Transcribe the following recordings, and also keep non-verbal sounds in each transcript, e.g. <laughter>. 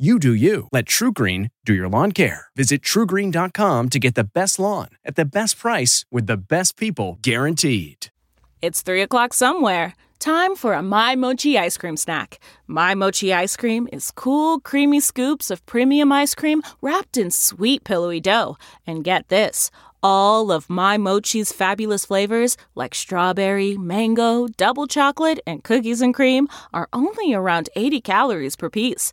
You do you. Let TruGreen do your lawn care. Visit trugreen.com to get the best lawn at the best price with the best people guaranteed. It's 3 o'clock somewhere. Time for a My Mochi ice cream snack. My Mochi ice cream is cool, creamy scoops of premium ice cream wrapped in sweet, pillowy dough. And get this all of My Mochi's fabulous flavors, like strawberry, mango, double chocolate, and cookies and cream, are only around 80 calories per piece.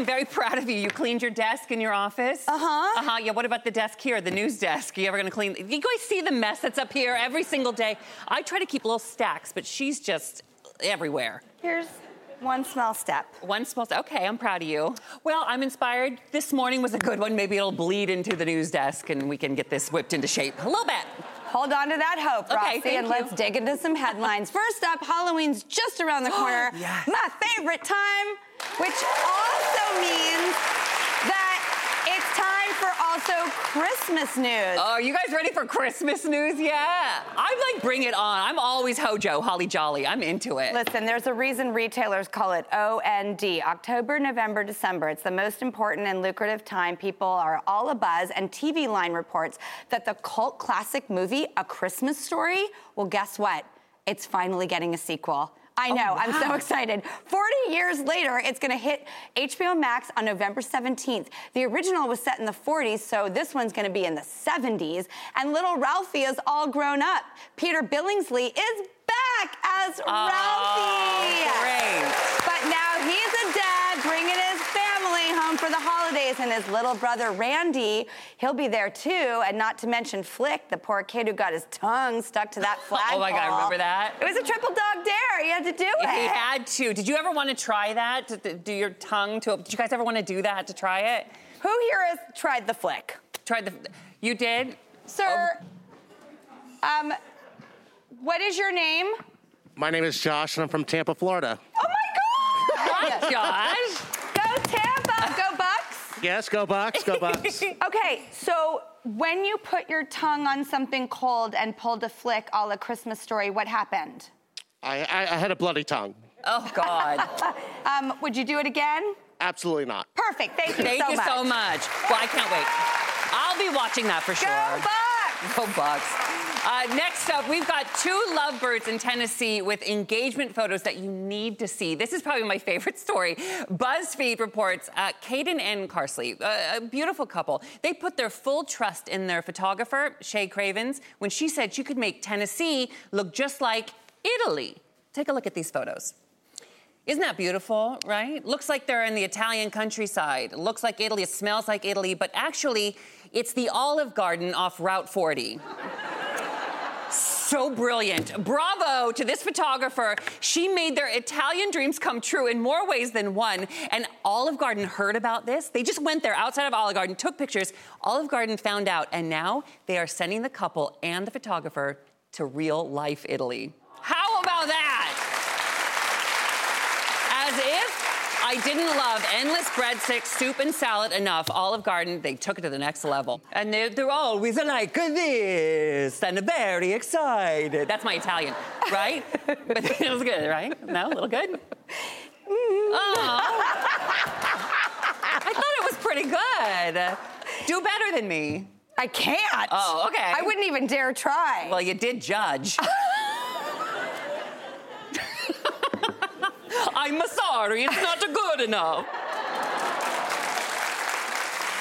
I'm very proud of you. You cleaned your desk in your office. Uh-huh. Uh huh. Yeah. What about the desk here, the news desk? you ever gonna clean? You guys see the mess that's up here every single day? I try to keep little stacks, but she's just everywhere. Here's one small step. One small. Step. Okay, I'm proud of you. Well, I'm inspired. This morning was a good one. Maybe it'll bleed into the news desk, and we can get this whipped into shape a little bit. Hold on to that hope, Okay, Roxy, and you. let's dig into some headlines. <laughs> First up, Halloween's just around the <gasps> corner. Yes. My favorite time, which also means that it's time for also Christmas news. Oh, are you guys ready for Christmas news? Yeah. I'm like, bring it on. I'm always Hojo, Holly Jolly. I'm into it. Listen, there's a reason retailers call it OND, October, November, December. It's the most important and lucrative time. People are all abuzz, and TVLine reports that the cult classic movie, A Christmas Story, well, guess what? It's finally getting a sequel. I oh, know, I'm so excited. 40 years later, it's gonna hit HBO Max on November 17th. The original was set in the 40s, so this one's gonna be in the 70s. And little Ralphie is all grown up. Peter Billingsley is back as Ralphie. great. But now he's a dad bringing his family home for the holidays, and his little brother Randy, he'll be there too. And not to mention Flick, the poor kid who got his tongue stuck to that flagpole. <laughs> Oh my God, remember that? It was a triple dog dare. He had to do it. He had to. Did you ever want to try that? To, to do your tongue to? Did you guys ever want to do that to try it? Who here has tried the flick? Tried the. You did. Sir, um, what is your name? My name is Josh, and I'm from Tampa, Florida. Oh my God! What, Josh? Go Tampa! Go Bucs! Yes, go box, go box. Okay, so when you put your tongue on something cold and pulled a flick a la Christmas story, what happened? I, I, I had a bloody tongue. Oh God. <laughs> Um, would you do it again? Absolutely not. Perfect. Thank you Thank so you much. so much. Well, I can't wait. I'll be watching that for Go sure. Bucs! Go Bucs. Uh, next up, we've got two lovebirds in Tennessee with engagement photos that you need to see. This is probably my favorite story. BuzzFeed reports uh, Caden and Carsley, a, a beautiful couple, they put their full trust in their photographer, Shay Cravens, when she said she could make Tennessee look just like Italy. Take a look at these photos. Isn't that beautiful, right? Looks like they're in the Italian countryside. Looks like Italy, it smells like Italy, but actually, it's the Olive Garden off Route 40. so brilliant. Bravo to this photographer. She made their Italian dreams come true in more ways than one. And Olive Garden heard about this. They just went there outside of Olive Garden, took pictures. Olive Garden found out, and now they are sending the couple and the photographer to real life Italy. How about that? As if I didn't love endless breadsticks, soup, and salad enough. Olive Garden, they took it to the next level. And they're, they're always like this and very excited. That's my Italian, right? <laughs> but it was good, right? No, a little good? Oh. I thought it was pretty good. Do better than me. I can't. Oh, okay. I wouldn't even dare try. Well, you did judge. <laughs> I'm sorry, it's not good enough.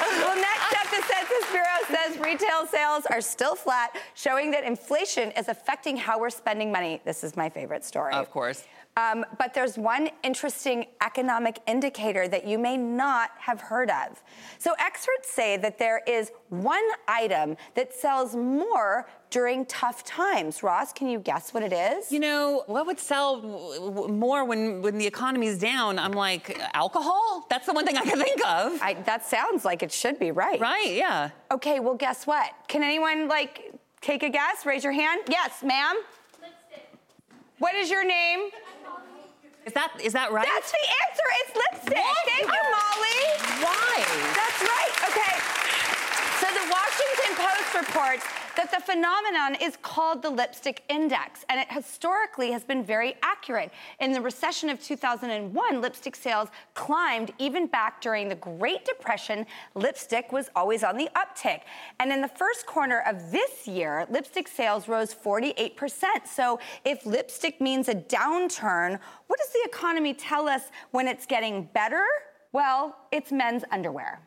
Well, next up, the Census Bureau says retail sales are still flat, showing that inflation is affecting how we're spending money. This is my favorite story. Of course. Um, but there's one interesting economic indicator that you may not have heard of. So experts say that there is one item that sells more during tough times. Ross, can you guess what it is? You know, what would sell w- w- more when, when the economy's down? I'm like, alcohol? That's the one thing I can think of. I, that sounds like it should be right. Right, yeah. Okay, well, guess what? Can anyone like take a guess? Raise your hand. Yes, ma'am. What is your name? Is that is that right? That's the answer. It's lipstick. What? Thank you, Molly. Why? That's right. Okay. So the Washington Post reports that the phenomenon is called the lipstick index, and it historically has been very accurate. In the recession of 2001, lipstick sales climbed even back during the Great Depression. Lipstick was always on the uptick. And in the first quarter of this year, lipstick sales rose 48%. So if lipstick means a downturn, what does the economy tell us when it's getting better? Well, it's men's underwear.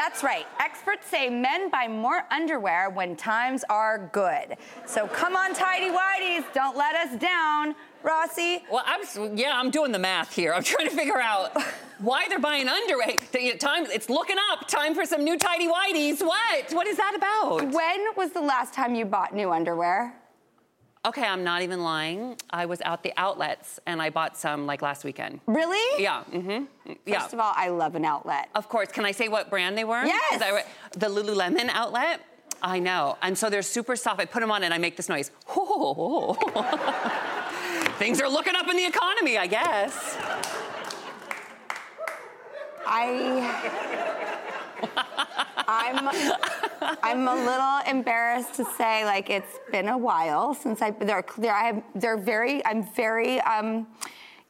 That's right. Experts say men buy more underwear when times are good. So come on, tidy whities, don't let us down. Rossi, Well, I'm yeah, I'm doing the math here. I'm <laughs> trying to figure out why they're buying underwear. Time, it's looking up. Time for some new tidy whities. What? What is that about? when was the last time you bought new underwear? Okay, I'm not even lying. I was out the outlets and I bought some like last weekend. Really? Yeah. Mm-hmm. Yeah. First of all, I love an outlet. Of course. Can I say what brand they were? Yes. I the Lululemon outlet. I know. And so they're super soft. I put them on and I make this noise. <laughs> Things are looking up in the economy, I guess. I. <laughs> I'm, <laughs> I'm a little embarrassed to say, like it's been a while since I. They're, they're, I, they're very. I'm very, um,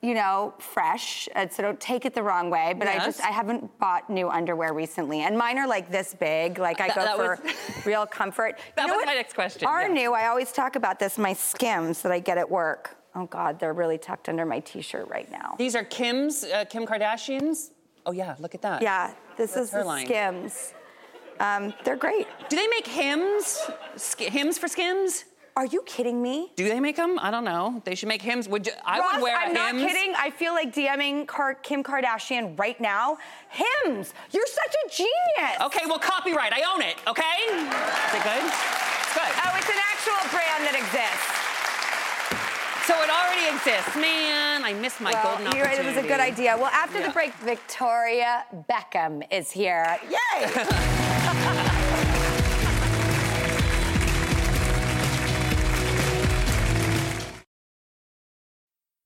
you know, fresh. uh, So don't take it the wrong way. But I just I haven't bought new underwear recently, and mine are like this big. Like I go for was- <laughs> real comfort. That you know was what my next question, Are yeah. new. I always talk about this. My Skims that I get at work. Oh God, they're really tucked under my T-shirt right now. These are Kim's, uh, Kim Kardashian's. Oh yeah, look at that. Yeah, this That's is her the line. Skims. Um, they're great. Do they make hymns? Sk- hymns for Skims? Are you kidding me? Do they make them? I don't know. They should make hymns. Would you, I Ross, would wear hymns. I'm not kidding. I feel like DMing Car- Kim Kardashian right now. Hymns. You're such a genius. Okay, well, copyright. I own it. Okay. Is it good? It's good. Oh, it's an actual brand that exists. So it already exists. Man, I missed my well, golden you're right, it was a good idea. Well, after Yeah. the break, Victoria Beckham is here. <laughs> Yay!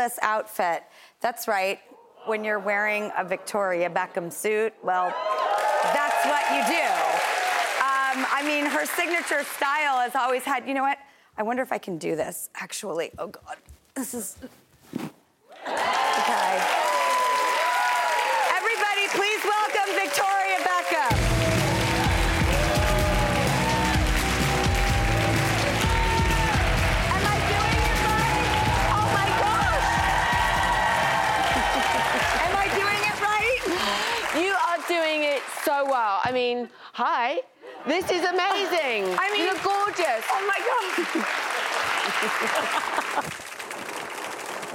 Fabulous outfit. That's right. When you're wearing a Victoria Beckham suit, well, that's what you do. Um, I mean, her signature style has always had, you know what? I wonder if I can do this, actually. Oh, God. This is. Okay. Hi. This is amazing. I mean- you look gorgeous. Oh my god! <laughs>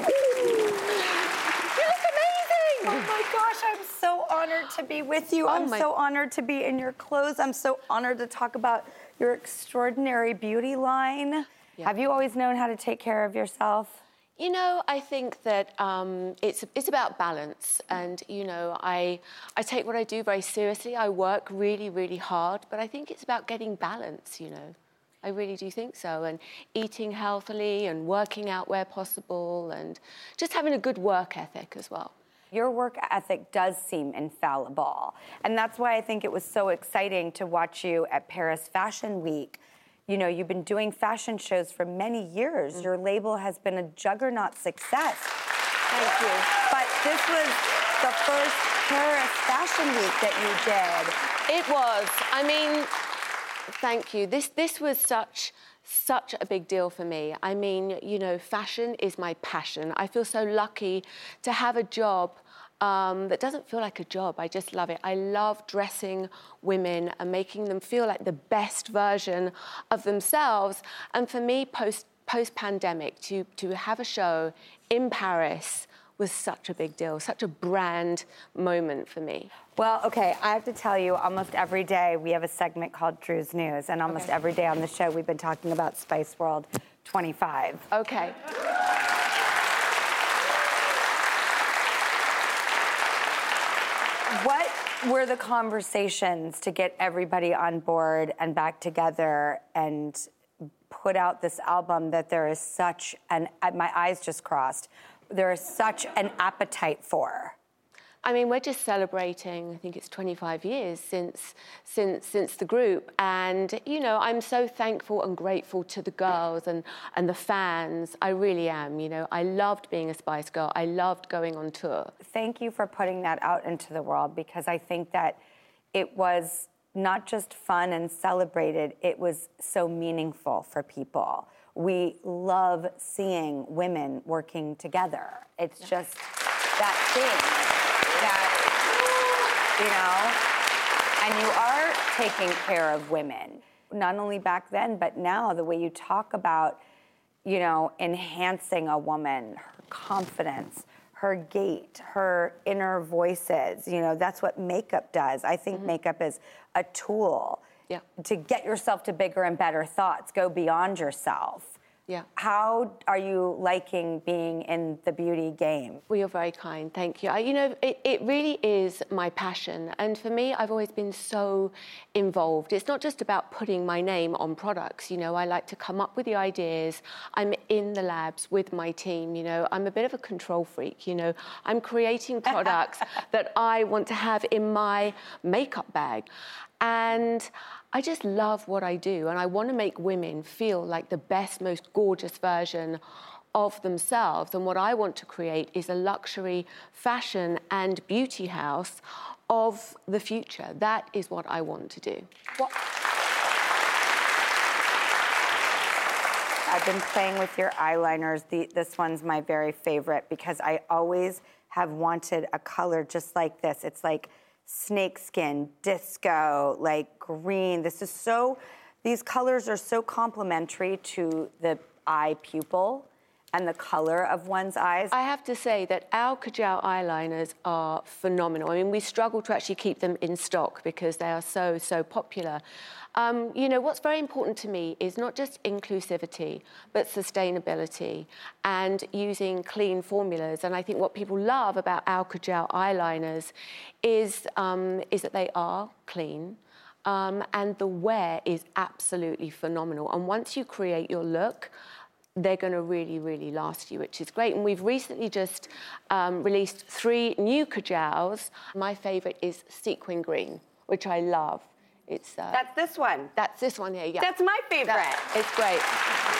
You look amazing. Oh my gosh, I'm so honored to be with you. Oh I'm Oh my- so honored to be in your clothes. I'm so honored to talk about your extraordinary beauty line. Have you always known how to take care of yourself? You know, I think that um, it's it's about balance, and you know, I I take what I do very seriously. I work really, really hard, but I think it's about getting balance. You know, I really do think so, and eating healthily and working out where possible, and just having a good work ethic as well. Your work ethic does seem infallible. And that's why I think it was so exciting to watch you at Paris Fashion Week. You know, you've been doing fashion shows for many years. Mm. Your label has been a juggernaut success. Thank you. But this was the first Paris Fashion Week that you did. It was. I mean, thank you. This this was such such a big deal for me. I mean, you know, fashion is my passion. I feel so lucky to have a job um, that doesn't feel like a job. I just love it. I love dressing women and making them feel like the best version of themselves. And for me, post post pandemic, to to have a show in Paris was such a big deal, such a brand moment for me. Well, okay, I have to tell you, almost every day we have a segment called Drew's News, and almost every day on the show we've been talking about Spice World 25. Okay. What were the conversations to get everybody on board and back together and put out this album that there is such an, my eyes just crossed, there is such an appetite for? I mean, we're just celebrating. I think it's 25 years since since since the group, and you know, I'm so thankful and grateful to the girls and and the fans. I really am. You know, I loved being a Spice Girl. I loved going on tour. Thank you for putting that out into the world because I think that it was not just fun and celebrated, it was so meaningful for people. We love seeing women working together. It's just that thing you know, and you are taking care of women, not only back then, but now, the way you talk about, you know, enhancing a woman, her confidence, her gait, her inner voices. You know, that's what makeup does. I think mm-hmm. makeup is a tool Yeah. to get yourself to bigger and better thoughts, go beyond yourself. Yeah. How are you liking being in the beauty game? Well, you're very kind. Thank you. I, you know, it, it really is my passion. And for me, I've always been so involved. It's not just about putting my name on products. You know, I like to come up with the ideas. I'm in the labs with my team. You know, I'm a bit of a control freak. You know, I'm creating <laughs> products that I want to have in my makeup bag. And I just love what I do. And I want to make women feel like the best, most gorgeous version of themselves. And what I want to create is a luxury fashion and beauty house of the future. That is what I want to do. I've been playing with your eyeliners. The, this one's my very favorite because I always have wanted a color just like this. It's like snakeskin, disco, like green. This is so, these colors are so complementary to the eye pupil. And the color of one's eyes. I have to say that our Kajal eyeliners are phenomenal. I mean, we struggle to actually keep them in stock because they are so, so popular. Um, you know, what's very important to me is not just inclusivity, but sustainability and using clean formulas. And I think what people love about our Kajal eyeliners is, um, is that they are clean. Um, and the wear is absolutely phenomenal. And once you create your look, they're going to really, really last you, which is great. And we've recently just um, released three new kajals. My favorite is sequin green, which I love. It's uh, that's this one. That's this one here. Yeah, that's my favorite. That, it's great.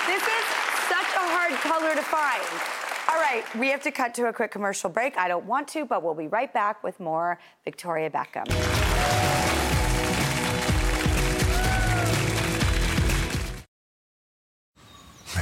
This is such a hard color to find. All right, we have to cut to a quick commercial break. I don't want to, but we'll be right back with more Victoria Beckham.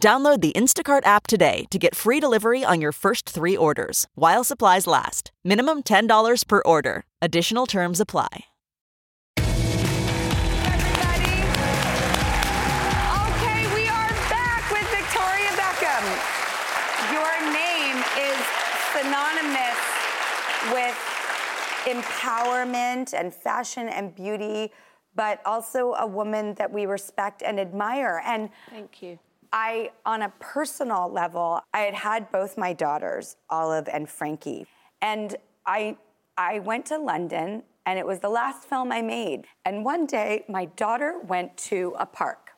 Download the Instacart app today to get free delivery on your first three orders while supplies last. Minimum $10 per order. Additional terms apply. Everybody. Okay, we are back with Victoria Beckham. Your name is synonymous with empowerment and fashion and beauty, but also a woman that we respect and admire. And thank you. I, on a personal level, I had had both my daughters, Olive and Frankie, and I, I went to London, and it was the last film I made. And one day, my daughter went to a park,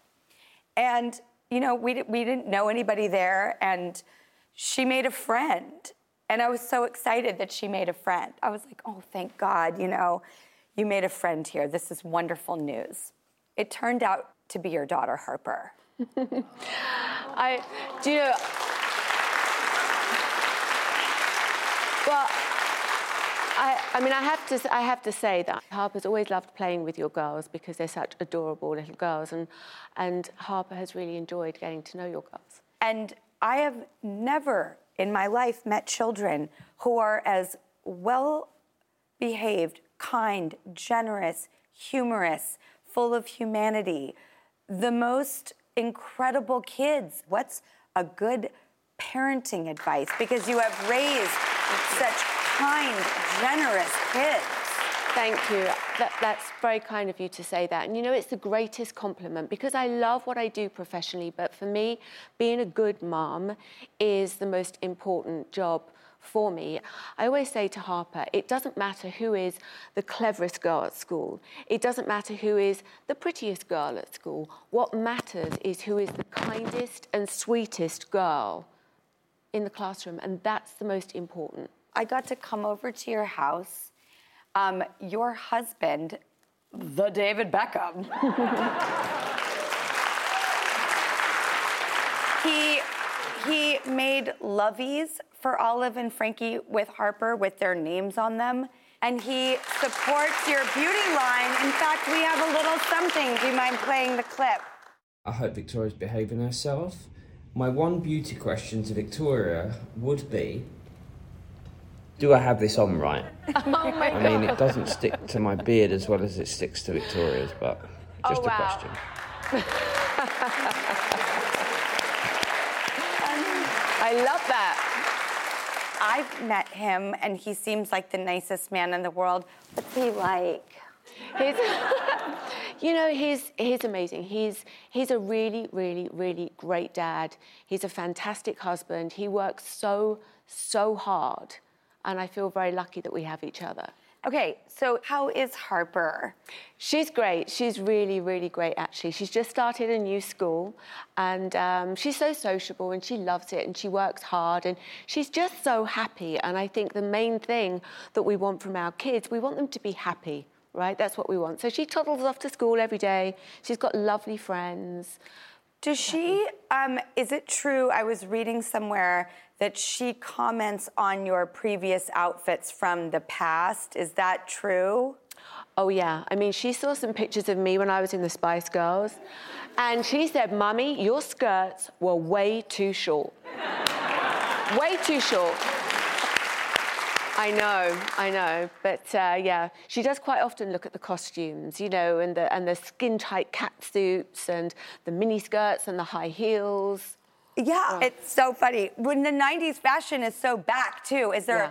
and you know, we, we didn't know anybody there, and she made a friend. And I was so excited that she made a friend. I was like, oh, thank God, you know, you made a friend here. This is wonderful news. It turned out to be your daughter, Harper. <laughs> I, do you know, well, I, I, mean, I have, to, I have to say that Harper's always loved playing with your girls because they're such adorable little girls, and, and Harper has really enjoyed getting to know your girls. And I have never in my life met children who are as well behaved, kind, generous, humorous, full of humanity, the most incredible kids. What's a good parenting advice? Because you have raised such kind, generous kids. Thank you. That, that's very kind of you to say that. And you know, it's the greatest compliment because I love what I do professionally, but for me, being a good mom is the most important job for me. I always say to Harper, it doesn't matter who is the cleverest girl at school. It doesn't matter who is the prettiest girl at school. What matters is who is the kindest and sweetest girl in the classroom, and that's the most important. I got to come over to your house um, your husband, the David Beckham, <laughs> he he made lovies for Olive and Frankie with Harper with their names on them. And he supports your beauty line. In fact, we have a little something. Do you mind playing the clip? I hope Victoria's behaving herself. My one beauty question to Victoria would be do I have this on right? <laughs> Oh my I mean, it doesn't stick to my beard as well as it sticks to Victoria's, but oh, just oh, wow. a question. <laughs> I love that. I've met him, and he seems like the nicest man in the world. What's he like? He's, <laughs> you know, he's he's amazing. He's he's a really, really, really great dad. He's a fantastic husband. He works so so hard and I feel very lucky that we have each other. Okay, so how is Harper? She's great. She's really, really great, actually. She's just started a new school and um, she's so sociable and she loves it and she works hard and she's just so happy. And I think the main thing that we want from our kids, we want them to be happy, right? That's what we want. So she toddles off to school every day. She's got lovely friends. Does she, um, is it true? I was reading somewhere that she comments on your previous outfits from the past. Is that true? Oh, yeah. I mean, she saw some pictures of me when I was in the Spice Girls, and she said, Mummy, your skirts were way too short. <laughs> way too short. I know, I know, but uh, yeah, she does quite often look at the costumes, you know, and the and the skin tight cat suits and the mini skirts and the high heels. Yeah, Oh. it's so funny. When the 90s fashion is so back, too, is there Yeah.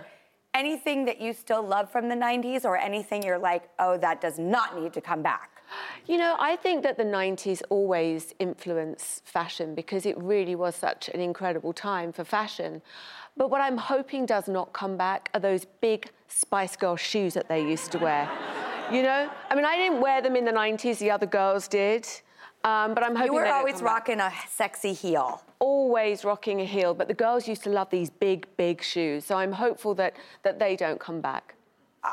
anything that you still love from the 90s or anything you're like, oh, that does not need to come back? You know, I think that the 90s always influenced fashion because it really was such an incredible time for fashion. But what I'm hoping does not come back are those big Spice Girl shoes that they used to wear. you know? I mean, I didn't wear them in the 90s, the other girls did. Um, but I'm hoping You were always come back. rocking a sexy heel. Always rocking a heel, but the girls used to love these big, big shoes. So I'm hopeful that, that they don't come back.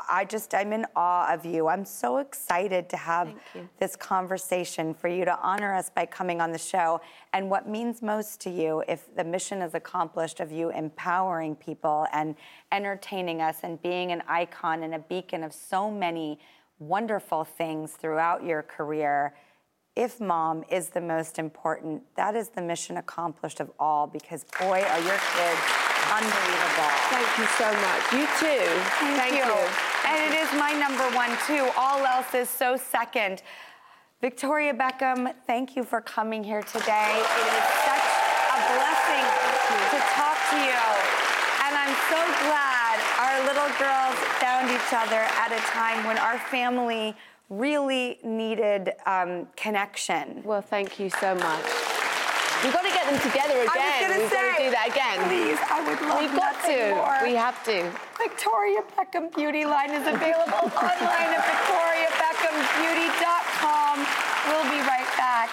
I just, I'm in awe of you. I'm so excited to have this conversation for you to honor us by coming on the show. And what means most to you, if the mission is accomplished of you empowering people and entertaining us and being an icon and a beacon of so many wonderful things throughout your career. If mom is the most important, that is the mission accomplished of all because boy, are your kids unbelievable. Thank you so much. You too. Thank, you. And it is my number one, too. All else is so second. Victoria Beckham, thank you for coming here today. It is such a blessing to talk to you. And I'm so glad our little girls found each other at a time when our family really needed um, connection. Well, thank you so much. We've got to get them together again. I was We've got to do that again. Please, I would love We've got to. more. We have to. Victoria Beckham Beauty Line is available <laughs> online at victoriabeckhambeauty.com. We'll be right back.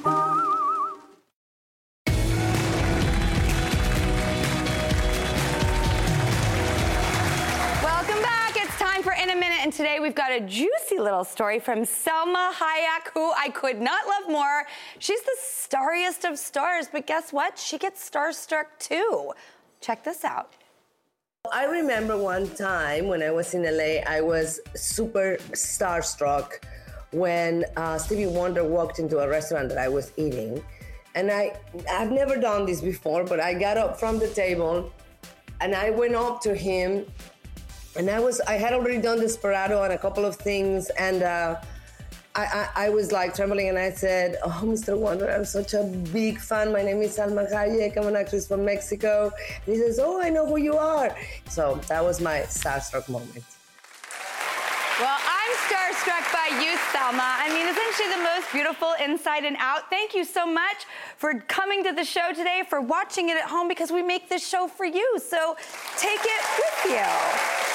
We've got a juicy little story from Salma Hayek, who I could not love more. She's the starriest of stars, but guess what? She gets starstruck too. Check this out. I remember one time when I was in LA, I was super starstruck when uh, Stevie Wonder walked into a restaurant that I was eating. And I, I've never done this before, but I got up from the table and I went up to him and I was, I had already done Desperado and a couple of things. And uh, I, I, I was like trembling and I said, Oh, Mr. Wonder, I'm such a big fan. My name is Salma Hayek. I'm an actress from Mexico. And he says, Oh, I know who you are. So that was my starstruck moment. Well, I'm starstruck by you, Salma. I mean, isn't she the most beautiful inside and out? Thank you so much for coming to the show today, for watching it at home, because we make this show for you. So take it with you.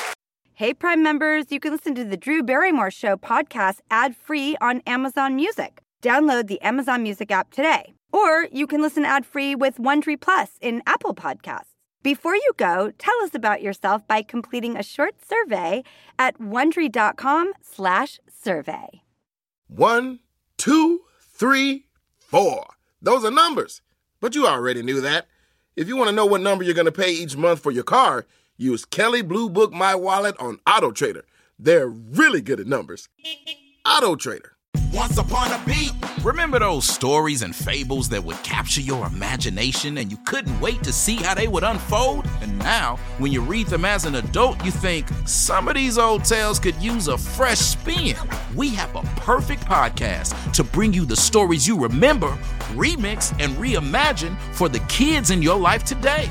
Hey, Prime members, you can listen to the Drew Barrymore Show podcast ad free on Amazon Music. Download the Amazon Music app today. Or you can listen ad-free with Wondery Plus in Apple Podcasts. Before you go, tell us about yourself by completing a short survey at wondery.com/survey. One, two, three, four. Those are numbers. But you already knew that. If you want to know what number you're going to pay each month for your car, use Kelley Blue Book My Wallet on Auto Trader. They're really good at numbers. Auto Trader. Once upon a beat. Remember those stories and fables that would capture your imagination and you couldn't wait to see how they would unfold? And now, when you read them as an adult, you think some of these old tales could use a fresh spin. We have a perfect podcast to bring you the stories you remember, remix, and reimagine for the kids in your life today.